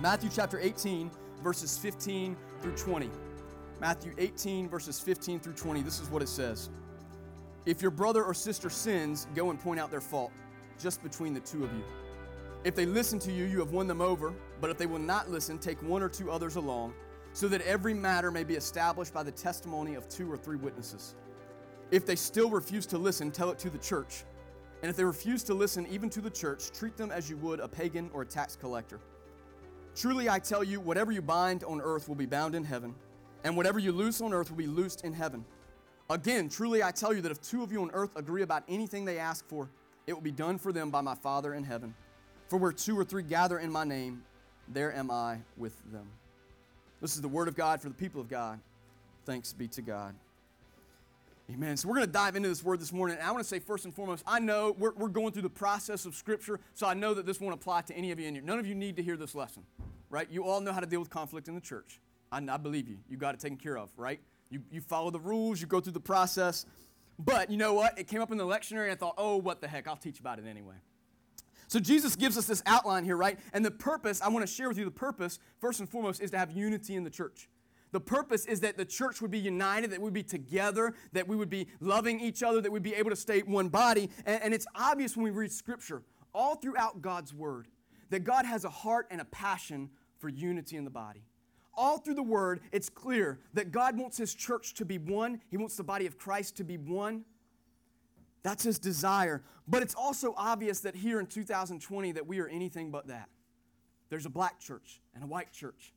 Matthew chapter 18, verses 15 through 20. Matthew 18, verses 15 through 20. This is what it says If your brother or sister sins, go and point out their fault, just between the two of you. If they listen to you, you have won them over, but if they will not listen, take one or two others along, so that every matter may be established by the testimony of two or three witnesses. If they still refuse to listen, tell it to the church. And if they refuse to listen even to the church, treat them as you would a pagan or a tax collector. Truly I tell you, whatever you bind on earth will be bound in heaven, and whatever you loose on earth will be loosed in heaven. Again, truly I tell you that if two of you on earth agree about anything they ask for, it will be done for them by my Father in heaven. For where two or three gather in my name, there am I with them. This is the word of God for the people of God. Thanks be to God. Amen. So we're going to dive into this word this morning. And I want to say first and foremost, I know we're, we're going through the process of Scripture, so I know that this won't apply to any of you in here. None of you need to hear this lesson, right? You all know how to deal with conflict in the church. I, I believe you. You got it taken care of, right? You, you follow the rules, you go through the process. But you know what? It came up in the lectionary, and I thought, oh, what the heck? I'll teach about it anyway. So Jesus gives us this outline here, right? And the purpose, I want to share with you the purpose, first and foremost, is to have unity in the church. The purpose is that the church would be united, that we'd be together, that we would be loving each other, that we'd be able to stay one body. And, and, it's obvious when we read Scripture, all throughout God's Word, that God has a heart and a passion for unity in the body. All through the Word, it's clear that God wants His church to be one, He wants the body of Christ to be one. That's His desire. But it's also obvious that here in 2020 that we are anything but that. There's a black church and a white church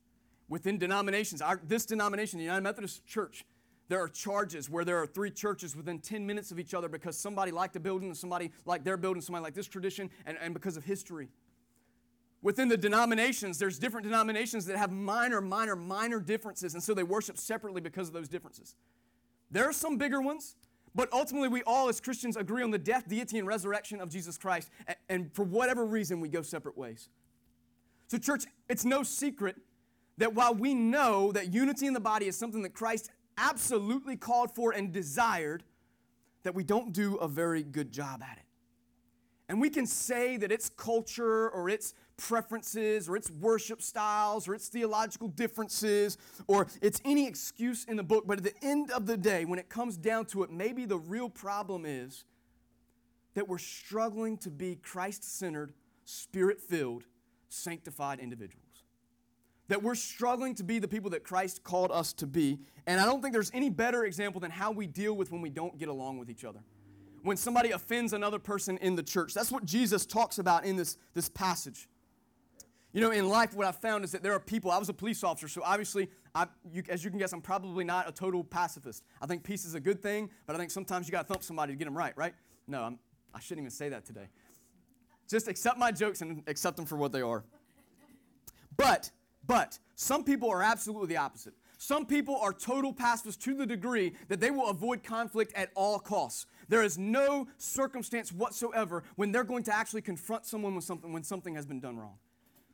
within denominations. Our, this denomination, the United Methodist Church, there are charges where there are three churches within 10 minutes of each other because somebody liked a building and somebody liked their building, somebody liked this tradition, and, and because of history. Within the denominations, there's different denominations that have minor, minor, minor differences, and so they worship separately because of those differences. There are some bigger ones, but ultimately we all as Christians agree on the death, deity, and resurrection of Jesus Christ, and, and for whatever reason we go separate ways. So, church, it's no secret that while we know that unity in the body is something that Christ absolutely called for and desired, that we don't do a very good job at it. And we can say that it's culture or it's preferences or it's worship styles or it's theological differences or it's any excuse in the book, but at the end of the day, when it comes down to it, maybe the real problem is that we're struggling to be Christ centered, spirit filled, sanctified individuals that we're struggling to be the people that Christ called us to be. And I don't think there's any better example than how we deal with when we don't get along with each other. When somebody offends another person in the church. That's what Jesus talks about in this, this passage. You know, in life, what I've found is that there are people, I was a police officer, so obviously, I, you, as you can guess, I'm probably not a total pacifist. I think peace is a good thing, but I think sometimes you got to thump somebody to get them right, right? No, I'm, I shouldn't even say that today. Just accept my jokes and accept them for what they are. But but some people are absolutely the opposite. Some people are total pacifists to the degree that they will avoid conflict at all costs. There is no circumstance whatsoever when they're going to actually confront someone with something when something has been done wrong.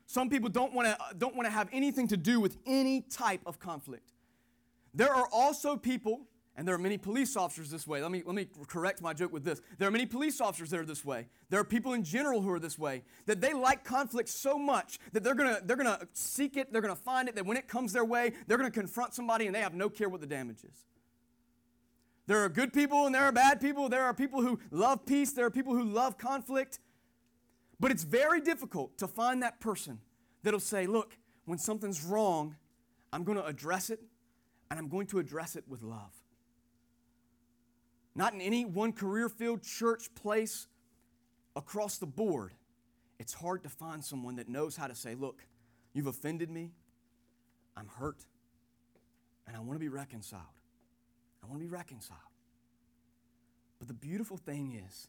Some people don't want to don't want to have anything to do with any type of conflict. There are also people and there are many police officers this way. Let me, let me correct my joke with this. There are many police officers that are this way. There are people in general who are this way. That they like conflict so much that they're going to they're gonna seek it, they're going to find it, that when it comes their way, they're going to confront somebody and they have no care what the damage is. There are good people and there are bad people. There are people who love peace, there are people who love conflict. But it's very difficult to find that person that'll say, look, when something's wrong, I'm going to address it and I'm going to address it with love not in any one career field, church, place, across the board, it's hard to find someone that knows how to say, Look, you've offended me, I'm hurt, and I want to be reconciled. I want to be reconciled. But the beautiful thing is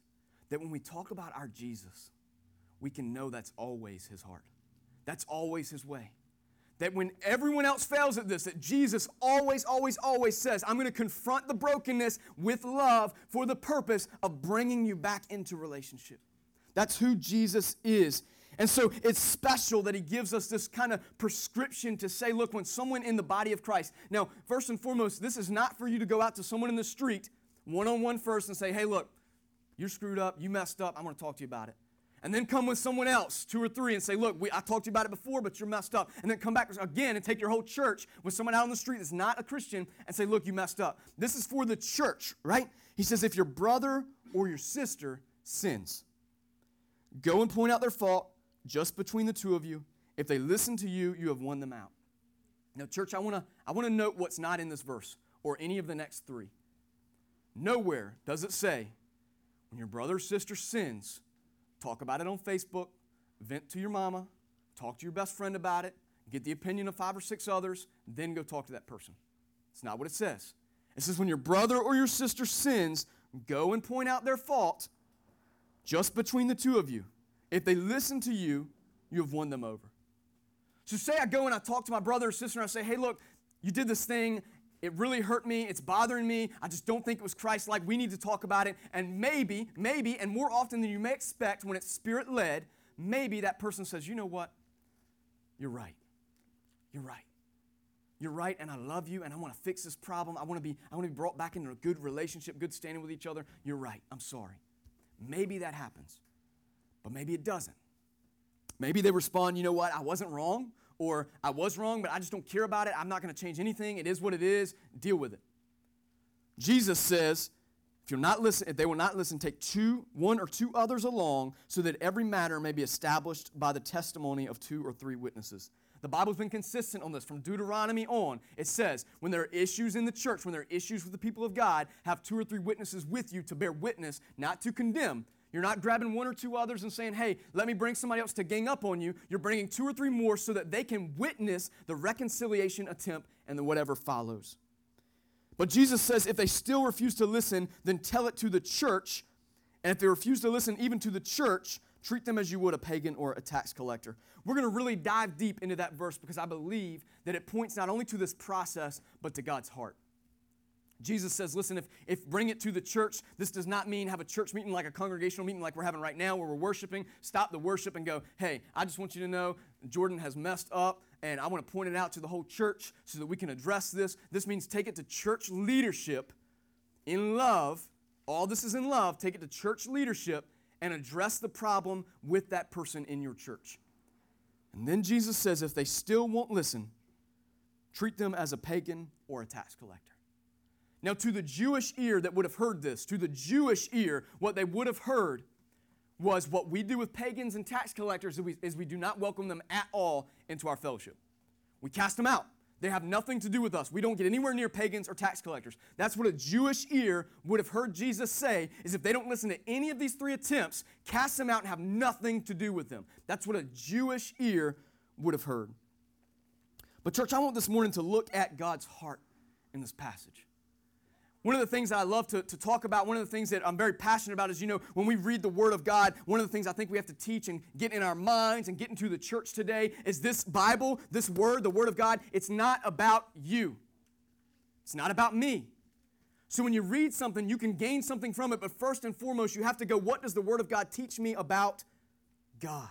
that when we talk about our Jesus, we can know that's always his heart. That's always his way that when everyone else fails at this, that Jesus always, always, always says, I'm going to confront the brokenness with love for the purpose of bringing you back into relationship. That's who Jesus is. And so it's special that he gives us this kind of prescription to say, look, when someone in the body of Christ, now, first and foremost, this is not for you to go out to someone in the street one on one first and say, hey, look, you're screwed up, you messed up, I'm going to talk to you about it. And then come with someone else, two or three, and say, Look, we, I talked to you about it before, but you're messed up. And then come back again and take your whole church with someone out on the street that's not a Christian and say, Look, you messed up. This is for the church, right? He says, If your brother or your sister sins, go and point out their fault just between the two of you. If they listen to you, you have won them out. Now, church, I want to I want to note what's not in this verse or any of the next three. Nowhere does it say when your brother or sister sins, talk about it on Facebook, vent to your mama, talk to your best friend about it, get the opinion of five or six others, then go talk to that person. It's not what it says. It says when your brother or your sister sins, go and point out their fault just between the two of you. If they listen to you, you have won them over. So, say I go and I talk to my brother or sister and I say, hey, look, you did this thing. It really hurt me. It's bothering me. I just don't think it was Christ like. We need to talk about it. And maybe, maybe, and more often than you may expect when it's spirit led, maybe that person says, you know what? You're right. You're right. You're right, and I love you, and I want to fix this problem. I want to be, I want to be brought back into a good relationship, good standing with each other. You're right. I'm sorry. Maybe that happens, but maybe it doesn't. Maybe they respond, you know what? I wasn't wrong or I was wrong, but I just don't care about it. I'm not going to change anything. It is what it is. Deal with it. Jesus says, if you're not listen, if they will not listen, take two, one or two others along, so that every matter may be established by the testimony of two or three witnesses. The Bible's been consistent on this from Deuteronomy on. It says, when there are issues in the church, when there are issues with the people of God, have two or three witnesses with you to bear witness, not to condemn, you're not grabbing one or two others and saying, hey, let me bring somebody else to gang up on you. You're bringing two or three more so that they can witness the reconciliation attempt and then whatever follows. But Jesus says if they still refuse to listen, then tell it to the church. And if they refuse to listen even to the church, treat them as you would a pagan or a tax collector. We're going to really dive deep into that verse because I believe that it points not only to this process, but to God's heart. Jesus says, listen, if, if bring it to the church, this does not mean have a church meeting like a congregational meeting like we're having right now where we're worshiping. Stop the worship and go, hey, I just want you to know Jordan has messed up and I want to point it out to the whole church so that we can address this. This means take it to church leadership in love. All this is in love. Take it to church leadership and address the problem with that person in your church. And then Jesus says, if they still won't listen, treat them as a pagan or a tax collector. Now, to the Jewish ear that would have heard this, to the Jewish ear, what they would have heard was what we do with pagans and tax collectors is we, is we do not welcome them at all into our fellowship. We cast them out. They have nothing to do with us. We don't get anywhere near pagans or tax collectors. That's what a Jewish ear would have heard Jesus say is if they don't listen to any of these three attempts, cast them out and have nothing to do with them. That's what a Jewish ear would have heard. But church, I want this morning to look at God's heart in this passage. One of the things that I love to, to talk about, one of the things that I'm very passionate about is, you know, when we read the Word of God, one of the things I think we have to teach and get in our minds and get into the church today is this Bible, this Word, the Word of God, it's not about you. It's not about me. So when you read something, you can gain something from it, but first and foremost, you have to go, what does the Word of God teach me about God?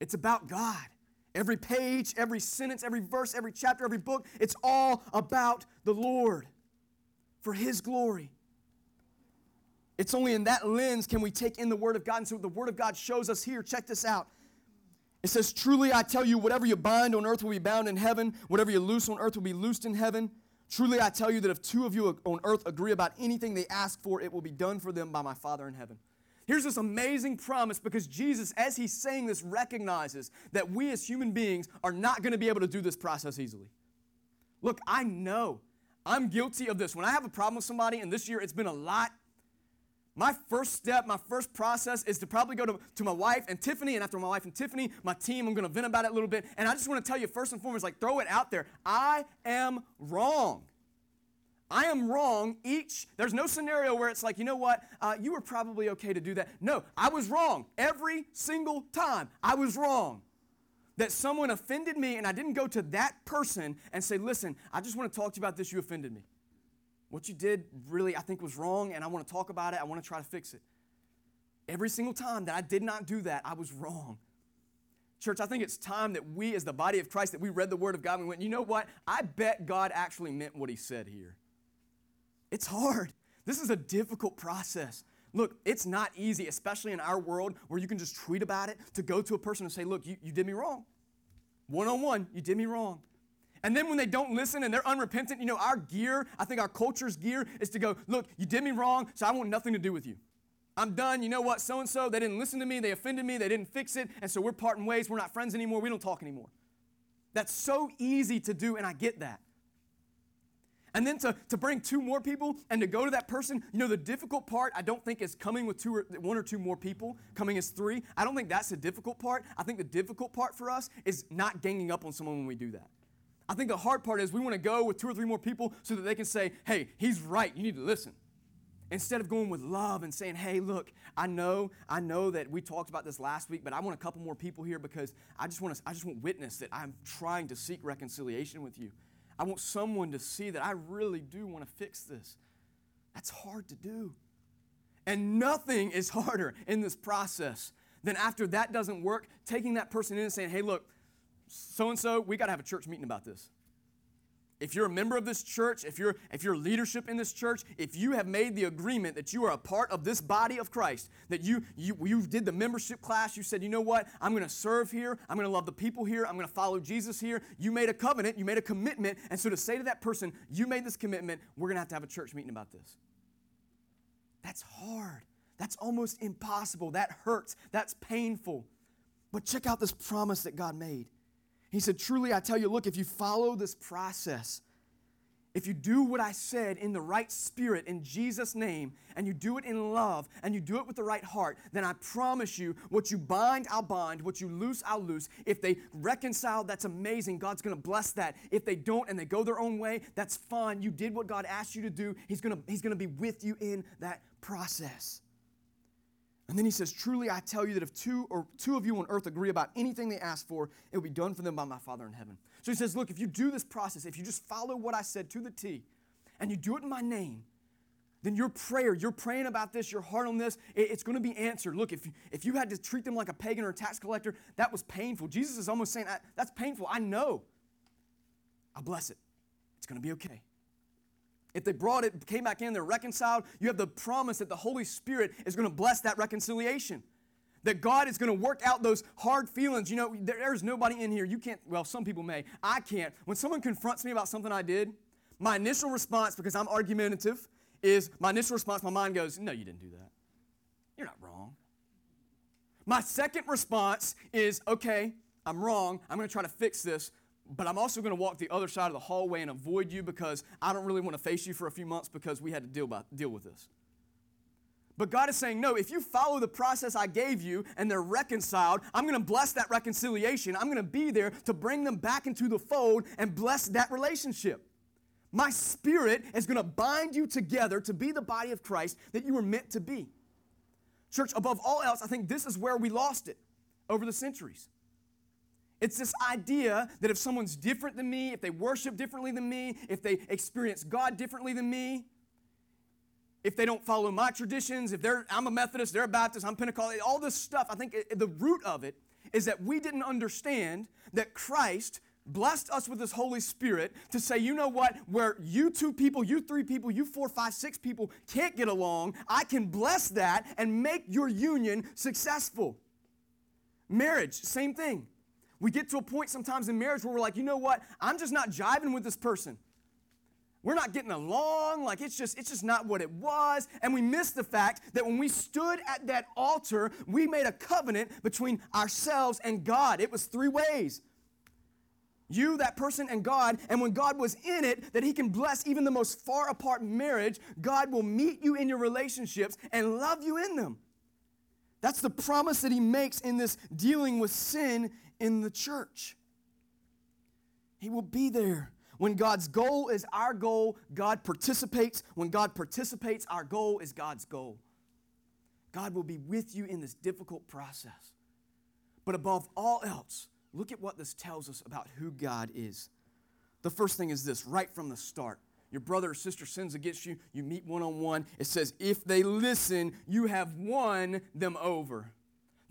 It's about God. Every page, every sentence, every verse, every chapter, every book, it's all about the Lord for His glory. It's only in that lens can we take in the Word of God. And so the Word of God shows us here. Check this out. It says, Truly I tell you, whatever you bind on earth will be bound in heaven, whatever you loose on earth will be loosed in heaven. Truly I tell you that if two of you on earth agree about anything they ask for, it will be done for them by my Father in heaven. Here's this amazing promise because Jesus, as he's saying this, recognizes that we as human beings are not going to be able to do this process easily. Look, I know I'm guilty of this. When I have a problem with somebody, and this year it's been a lot, my first step, my first process is to probably go to, to my wife and Tiffany, and after my wife and Tiffany, my team, I'm gonna vent about it a little bit. And I just wanna tell you, first and foremost, like throw it out there. I am wrong. I am wrong each. There's no scenario where it's like, you know what, uh, you were probably okay to do that. No, I was wrong every single time. I was wrong that someone offended me and I didn't go to that person and say, listen, I just want to talk to you about this, you offended me. What you did really, I think, was wrong and I want to talk about it, I want to try to fix it. Every single time that I did not do that, I was wrong. Church, I think it's time that we, as the body of Christ, that we read the Word of God and we went, you know what? I bet God actually meant what He said here. It's hard. This is a difficult process. Look, it's not easy, especially in our world where you can just tweet about it, to go to a person and say, Look, you, you did me wrong. One on one, you did me wrong. And then when they don't listen and they're unrepentant, you know, our gear, I think our culture's gear is to go, Look, you did me wrong, so I want nothing to do with you. I'm done. You know what? So and so, they didn't listen to me, they offended me, they didn't fix it, and so we're parting ways. We're not friends anymore, we don't talk anymore. That's so easy to do, and I get that. And then to, to bring two more people and to go to that person, you know, the difficult part I don't think is coming with two or one or two more people, coming as three. I don't think that's the difficult part. I think the difficult part for us is not ganging up on someone when we do that. I think the hard part is we want to go with two or three more people so that they can say, hey, he's right, you need to listen. Instead of going with love and saying, hey, look, I know, I know that we talked about this last week, but I want a couple more people here because I just want to, I just want witness that I'm trying to seek reconciliation with you. I want someone to see that I really do want to fix this. That's hard to do. And nothing is harder in this process than after that doesn't work, taking that person in and saying, hey, look, so and so, we got to have a church meeting about this. If you're a member of this church, if you're if you're leadership in this church, if you have made the agreement that you are a part of this body of Christ, that you you you did the membership class, you said, "You know what? I'm going to serve here. I'm going to love the people here. I'm going to follow Jesus here." You made a covenant, you made a commitment, and so to say to that person, "You made this commitment, we're going to have to have a church meeting about this." That's hard. That's almost impossible. That hurts. That's painful. But check out this promise that God made. He said, Truly, I tell you, look, if you follow this process, if you do what I said in the right spirit, in Jesus' name, and you do it in love, and you do it with the right heart, then I promise you, what you bind, I'll bind. What you loose, I'll loose. If they reconcile, that's amazing. God's going to bless that. If they don't and they go their own way, that's fine. You did what God asked you to do. He's going to, he's going to be with you in that process. And then he says, Truly I tell you that if two or two of you on earth agree about anything they ask for, it will be done for them by my Father in heaven. So he says, Look, if you do this process, if you just follow what I said to the T, and you do it in my name, then your prayer, you're praying about this, your heart on this, it's going to be answered. Look, if you, if you had to treat them like a pagan or a tax collector, that was painful. Jesus is almost saying, That's painful. I know. I'll bless it. It's going to be okay. If they brought it, came back in, they're reconciled, you have the promise that the Holy Spirit is going to bless that reconciliation. That God is going to work out those hard feelings. You know, there's nobody in here. You can't, well, some people may. I can't. When someone confronts me about something I did, my initial response, because I'm argumentative, is my initial response, my mind goes, No, you didn't do that. You're not wrong. My second response is, Okay, I'm wrong. I'm going to try to fix this but I'm also going to walk the other side of the hallway and avoid you because I don't really want to face you for a few months because we had to deal, by, deal with this. But God is saying, no, if you follow the process I gave you and they're reconciled, I'm going to bless that reconciliation. I'm going to be there to bring them back into the fold and bless that relationship. My spirit is going to bind you together to be the body of Christ that you were meant to be. Church, above all else, I think this is where we lost it over the centuries. It's this idea that if someone's different than me, if they worship differently than me, if they experience God differently than me, if they don't follow my traditions, if they're I'm a Methodist, they're a Baptist, I'm Pentecostal, all this stuff, I think the root of it is that we didn't understand that Christ blessed us with his Holy Spirit to say, you know what, where you two people, you three people, you four, five, six people can't get along, I can bless that and make your union successful. Marriage, same thing. We get to a point sometimes in marriage where we're like, you know what? I'm just not jiving with this person. We're not getting along, like it's just it's just not what it was, and we miss the fact that when we stood at that altar, we made a covenant between ourselves and God. It was three ways. You, that person, and God, and when God was in it, that He can bless even the most far apart marriage, God will meet you in your relationships and love you in them. That's the promise that He makes in this dealing with sin in the church. He will be there. When God's goal is our goal, God participates. When God participates, our goal is God's goal. God will be with you in this difficult process. But above all else, look at what this tells us about who God is. The first thing is this right from the start. Your brother or sister sins against you, you meet one on one. It says, if they listen, you have won them over.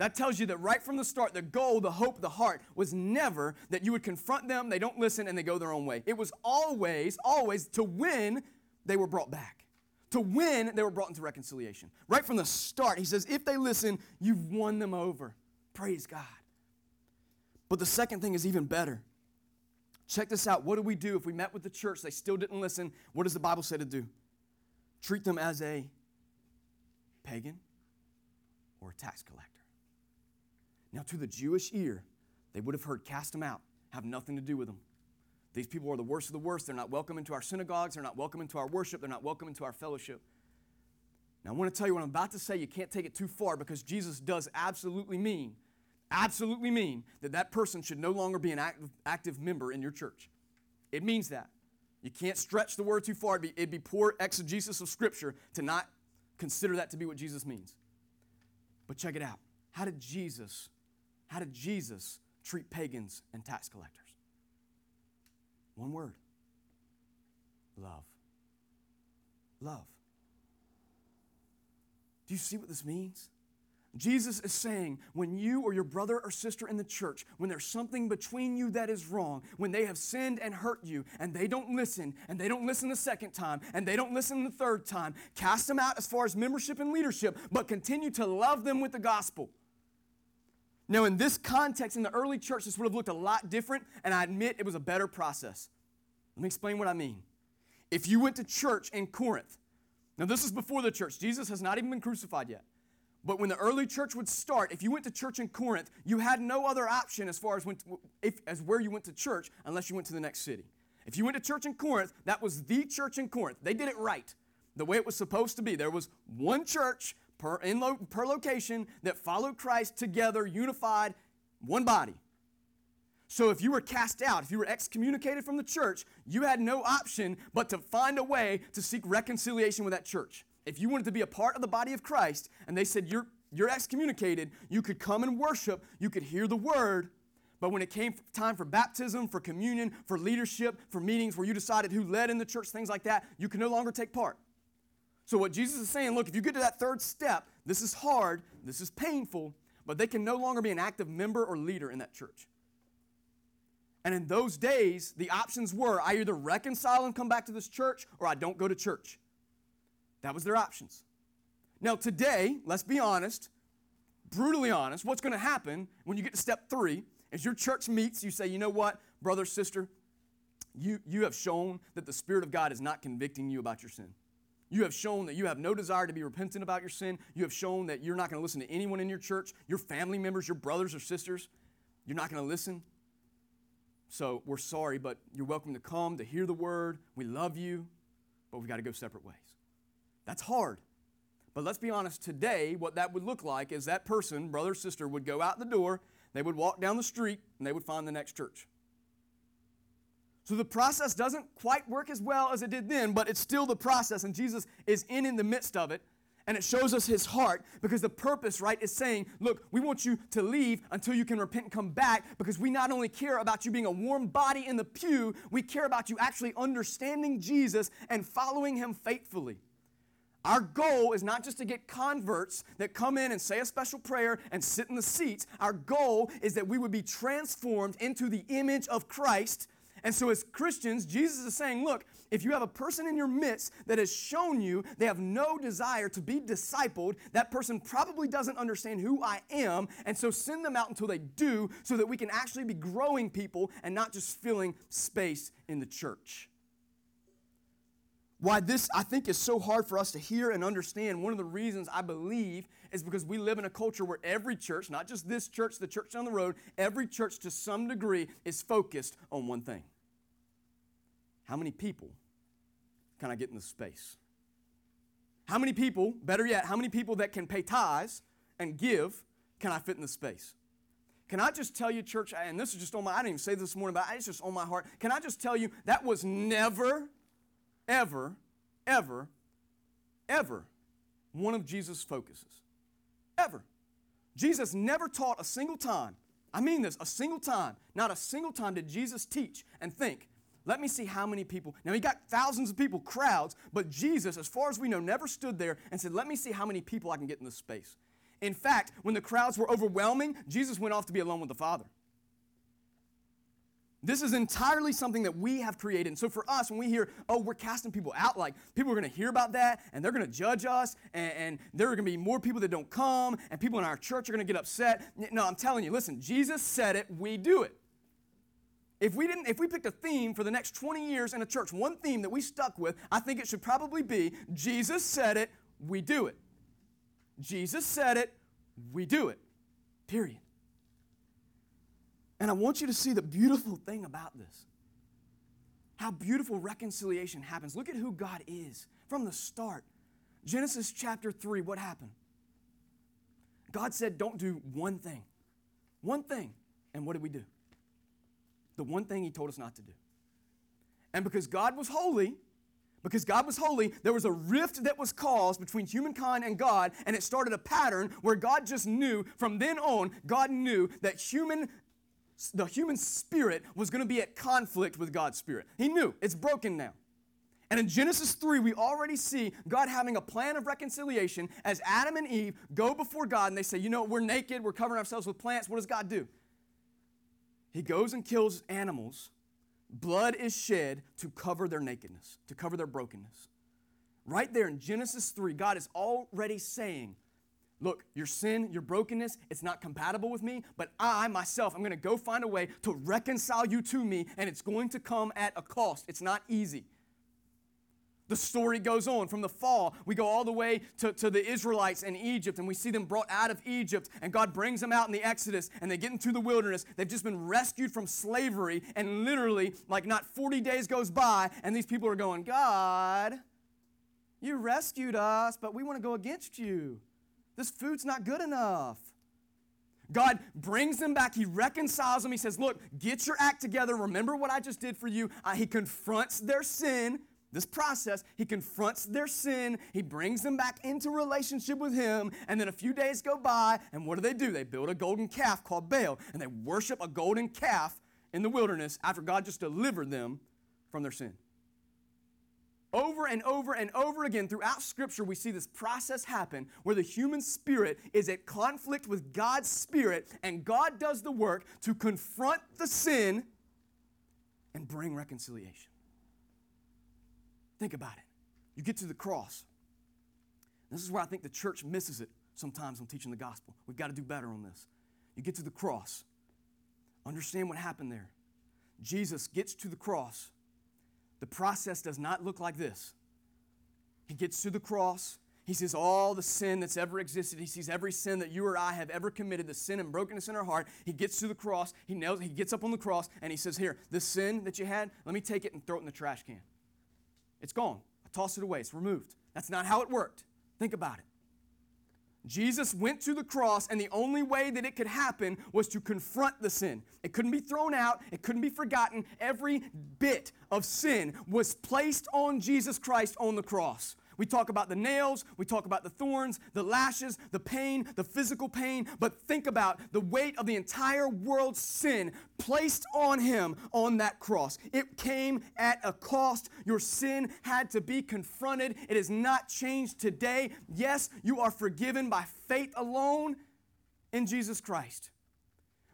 That tells you that right from the start, the goal, the hope, the heart was never that you would confront them, they don't listen, and they go their own way. It was always, always to win, they were brought back. To win, they were brought into reconciliation. Right from the start, he says, if they listen, you've won them over. Praise God. But the second thing is even better. Check this out. What do we do if we met with the church, they still didn't listen? What does the Bible say to do? Treat them as a pagan or a tax collector. Now, to the Jewish ear, they would have heard, cast them out, have nothing to do with them. These people are the worst of the worst. They're not welcome into our synagogues. They're not welcome into our worship. They're not welcome into our fellowship. Now, I want to tell you what I'm about to say. You can't take it too far because Jesus does absolutely mean, absolutely mean that that person should no longer be an active, member in your church. It means that. You can't stretch the word too far. It'd be, it'd be poor exegesis of Scripture to not consider that to be what Jesus means. But check it out. How did Jesus, how did Jesus treat pagans and tax collectors? One word love. Love. Do you see what this means? Jesus is saying when you or your brother or sister in the church, when there's something between you that is wrong, when they have sinned and hurt you, and they don't listen, and they don't listen the second time, and they don't listen the third time, cast them out as far as membership and leadership, but continue to love them with the gospel. Now, in this context, in the early church, this would have looked a lot different, and I admit it was a better process. Let me explain what I mean. If you went to church in Corinth, now this is before the church, Jesus has not even been crucified yet. But when the early church would start, if you went to church in Corinth, you had no other option as far as, to, if, as where you went to church unless you went to the next city. If you went to church in Corinth, that was the church in Corinth. They did it right, the way it was supposed to be. There was one church per, in lo, per location that followed Christ together, unified, one body. So if you were cast out, if you were excommunicated from the church, you had no option but to find a way to seek reconciliation with that church. If you wanted to be a part of the body of Christ and they said you're, you're excommunicated, you could come and worship, you could hear the word, but when it came time for baptism, for communion, for leadership, for meetings where you decided who led in the church, things like that, you can no longer take part. So, what Jesus is saying, look, if you get to that third step, this is hard, this is painful, but they can no longer be an active member or leader in that church. And in those days, the options were I either reconcile and come back to this church or I don't go to church. That was their options. Now, today, let's be honest, brutally honest, what's going to happen when you get to step three is your church meets, you say, you know what, brother, sister, you, you have shown that the Spirit of God is not convicting you about your sin. You have shown that you have no desire to be repentant about your sin. You have shown that you're not going to listen to anyone in your church, your family members, your brothers or sisters. You're not going to listen. So we're sorry, but you're welcome to come to hear the word. We love you, but we've got to go separate ways. That's hard. But let's be honest, today, what that would look like is that person, brother, or sister, would go out the door, they would walk down the street, and they would find the next church. So the process doesn't quite work as well as it did then, but it's still the process, and Jesus is in in the midst of it. And it shows us his heart because the purpose, right, is saying, look, we want you to leave until you can repent and come back because we not only care about you being a warm body in the pew, we care about you actually understanding Jesus and following him faithfully. Our goal is not just to get converts that come in and say a special prayer and sit in the seats. Our goal is that we would be transformed into the image of Christ. And so, as Christians, Jesus is saying, look, if you have a person in your midst that has shown you they have no desire to be discipled, that person probably doesn't understand who I am. And so, send them out until they do so that we can actually be growing people and not just filling space in the church why this I think is so hard for us to hear and understand. One of the reasons I believe is because we live in a culture where every church, not just this church, the church down the road, every church to some degree is focused on one thing. How many people can I get in the space? How many people, better yet, how many people that can pay tithes and give can I fit in the space? Can I just tell you, church, and this is just on my, I didn't even say this morning, but it's just on my heart. Can I just tell you that was never ever, ever, ever one of Jesus' focuses. Ever. Jesus never taught a single time, I mean this, a single time, not a single time did Jesus teach and think, let me see how many people. Now, he got thousands of people, crowds, but Jesus, as far as we know, never stood there and said, let me see how many people I can get in this space. In fact, when the crowds were overwhelming, Jesus went off to be alone with the Father. This is entirely something that we have created. And so for us, when we hear, oh, we're casting people out, like people are going to hear about that and they're going to judge us, and, and there are going to be more people that don't come, and people in our church are going to get upset. No, I'm telling you, listen, Jesus said it, we do it. If we didn't, if we picked a theme for the next 20 years in a church, one theme that we stuck with, I think it should probably be Jesus said it, we do it. Jesus said it, we do it. Period. And I want you to see the beautiful thing about this. How beautiful reconciliation happens. Look at who God is from the start. Genesis chapter 3, what happened? God said, Don't do one thing. One thing. And what did we do? The one thing He told us not to do. And because God was holy, because God was holy, there was a rift that was caused between humankind and God, and it started a pattern where God just knew from then on, God knew that human the human spirit was going to be at conflict with God's spirit. He knew it's broken now. And in Genesis 3, we already see God having a plan of reconciliation as Adam and Eve go before God and they say, You know, we're naked, we're covering ourselves with plants. What does God do? He goes and kills animals. Blood is shed to cover their nakedness, to cover their brokenness. Right there in Genesis 3, God is already saying, Look, your sin, your brokenness, it's not compatible with me, but I myself, I'm going to go find a way to reconcile you to me, and it's going to come at a cost. It's not easy. The story goes on. From the fall, we go all the way to, to the Israelites in Egypt, and we see them brought out of Egypt, and God brings them out in the Exodus, and they get into the wilderness. They've just been rescued from slavery, and literally, like, not 40 days goes by, and these people are going, God, you rescued us, but we want to go against you. This food's not good enough. God brings them back. He reconciles them. He says, Look, get your act together. Remember what I just did for you. Uh, he confronts their sin. This process, he confronts their sin. He brings them back into relationship with him. And then a few days go by, and what do they do? They build a golden calf called Baal, and they worship a golden calf in the wilderness after God just delivered them from their sin. Over and over and over again throughout Scripture, we see this process happen where the human spirit is at conflict with God's spirit, and God does the work to confront the sin and bring reconciliation. Think about it. You get to the cross. This is where I think the church misses it sometimes when teaching the gospel. We've got to do better on this. You get to the cross, understand what happened there. Jesus gets to the cross the process does not look like this. He gets to the cross. He sees all the sin that's ever existed. He sees every sin that you or I have ever committed, the sin and brokenness in our heart. He gets to the cross. He nails. He gets up on the cross and he says, "Here, this sin that you had, let me take it and throw it in the trash can. It's gone. I toss it away. It's removed. That's not how it worked. Think about it. Jesus went to the cross, and the only way that it could happen was to confront the sin. It couldn't be thrown out, it couldn't be forgotten. Every bit of sin was placed on Jesus Christ on the cross. We talk about the nails, we talk about the thorns, the lashes, the pain, the physical pain, but think about the weight of the entire world's sin placed on him on that cross. It came at a cost. Your sin had to be confronted. It has not changed today. Yes, you are forgiven by faith alone in Jesus Christ.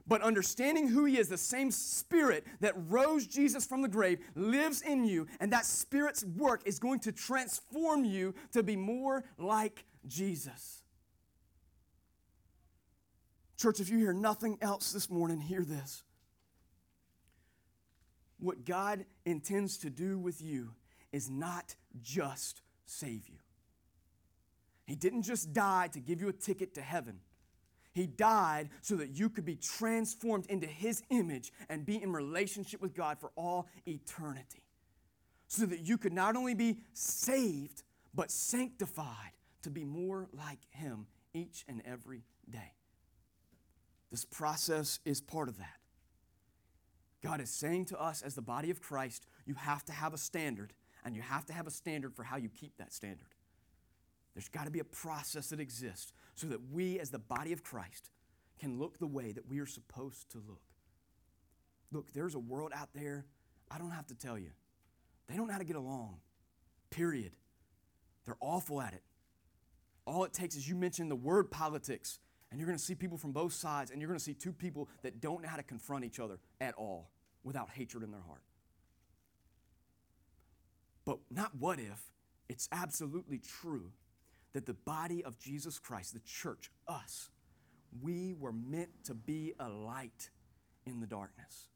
But understanding who He is, the same Spirit that rose Jesus from the grave, lives in you, and that Spirit's work is going to transform you to be more like Jesus. Church, if you hear nothing else this morning, hear this. What God intends to do with you is not just save you. He didn't just die to give you a ticket to heaven. He died so that you could be transformed into His image and be in relationship with God for all eternity. So that you could not only be saved, but sanctified to be more like Him each and every day. This process is part of that. God is saying to us as the body of Christ, you have to have a standard, and you have to have a standard for how you keep that standard. There's got to be a process that exists so that we, as the body of Christ, can look the way that we are supposed to look. Look, there's a world out there, I don't have to tell you, they don't know how to get along, period. They're awful at it. All it takes is you mention the word politics, and you're going to see people from both sides, and you're going to see two people that don't know how to confront each other at all. without hatred in their heart. But not what if, it's absolutely true that the body of Jesus Christ, the church, us, we were meant to be a light in the darkness.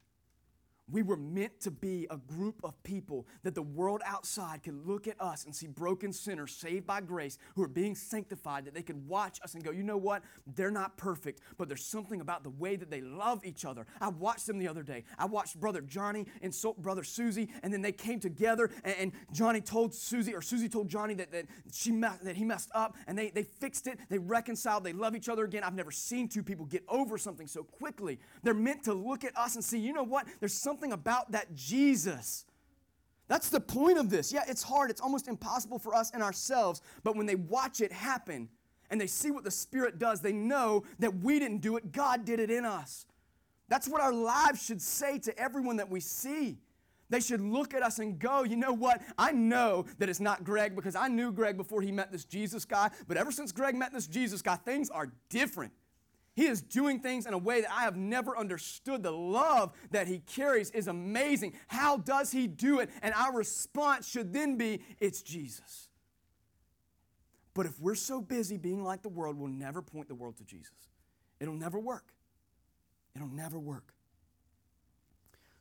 We were meant to be a group of people that the world outside could look at us and see broken sinners saved by grace who are being sanctified, that they could watch us and go, you know what? They're not perfect, but there's something about the way that they love each other. I watched them the other day. I watched Brother Johnny so, Brother Susie, and then they came together, and, Johnny told Susie, or Susie told Johnny that, that, she that he messed up, and they, they fixed it, they reconciled, they love each other again. I've never seen two people get over something so quickly. They're meant to look at us and see, you know what? There's something something about that Jesus. That's the point of this. Yeah, it's hard, it's almost impossible for us and ourselves, but when they watch it happen and they see what the Spirit does, they know that we didn't do it, God did it in us. That's what our lives should say to everyone that we see. They should look at us and go, you know what? I know that it's not Greg because I knew Greg before he met this Jesus guy, but ever since Greg met this Jesus guy, things are different. He is doing things in a way that I have never understood. The love that he carries is amazing. How does he do it? And our response should then be, it's Jesus. But if we're so busy being like the world, we'll never point the world to Jesus. It'll never work. It'll never work.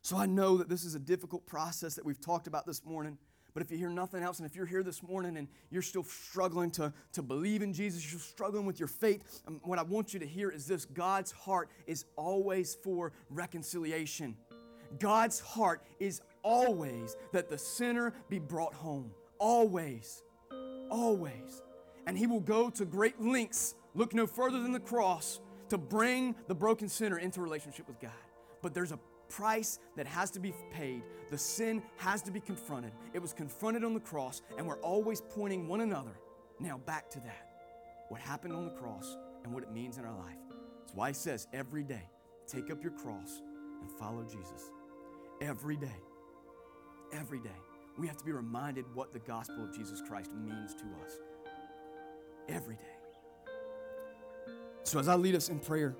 So I know that this is a difficult process that we've talked about this morning. But if you hear nothing else, and if you're here this morning and you're still struggling to, to believe in Jesus, you're struggling with your faith, um, what I want you to hear is this God's heart is always for reconciliation. God's heart is always that the sinner be brought home. Always. Always. And He will go to great lengths, look no further than the cross, to bring the broken sinner into relationship with God. But there's a price that has to be paid. The sin has to be confronted. It was confronted on the cross, and we're always pointing one another now back to that. What happened on the cross and what it means in our life. That's why he says every day, take up your cross and follow Jesus. Every day. Every day. We have to be reminded what the gospel of Jesus Christ means to us. Every day. So, as I lead us in prayer,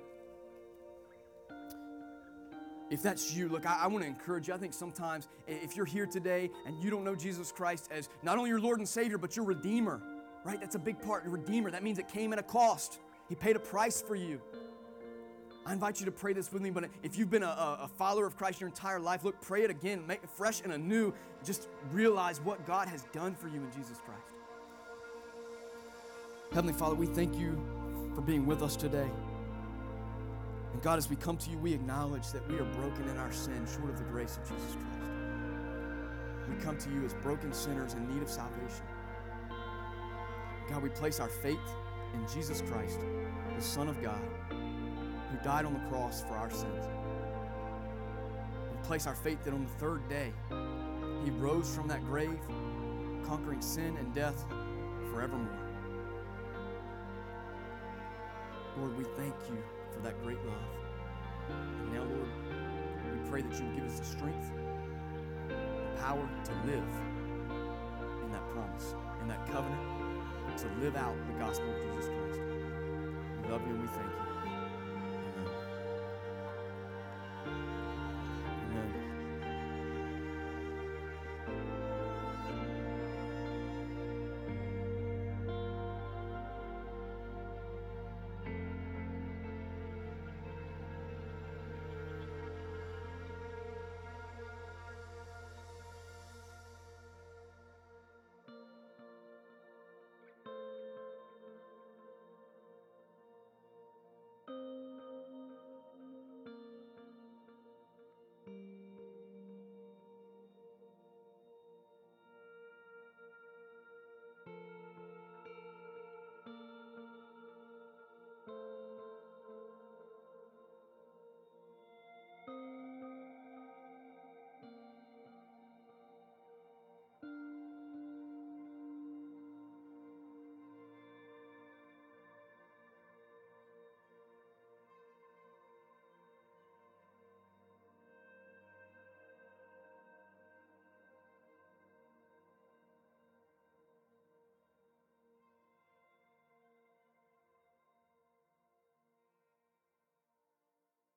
if that's you, look, I, I want to encourage you. I think sometimes if you're here today and you don't know Jesus Christ as not only your Lord and Savior, but your Redeemer, right? That's a big part. Redeemer. That means it came at a cost. He paid a price for you. I invite you to pray this with me, but if you've been a, a, follower of Christ your entire life, look, pray it again, make it fresh and anew. Just realize what God has done for you in Jesus Christ. Heavenly Father, we thank you for being with us today. And God, as we come to you, we acknowledge that we are broken in our sin, short of the grace of Jesus Christ. We come to you as broken sinners in need of salvation. God, we place our faith in Jesus Christ, the Son of God, who died on the cross for our sins. We place our faith that on the third day, he rose from that grave, conquering sin and death forevermore. Lord, we thank you for that great love. And now, Lord, we pray that you would give us the strength, the power to live in that promise, in that covenant, to live out the gospel of Jesus Christ. We love you and we thank you.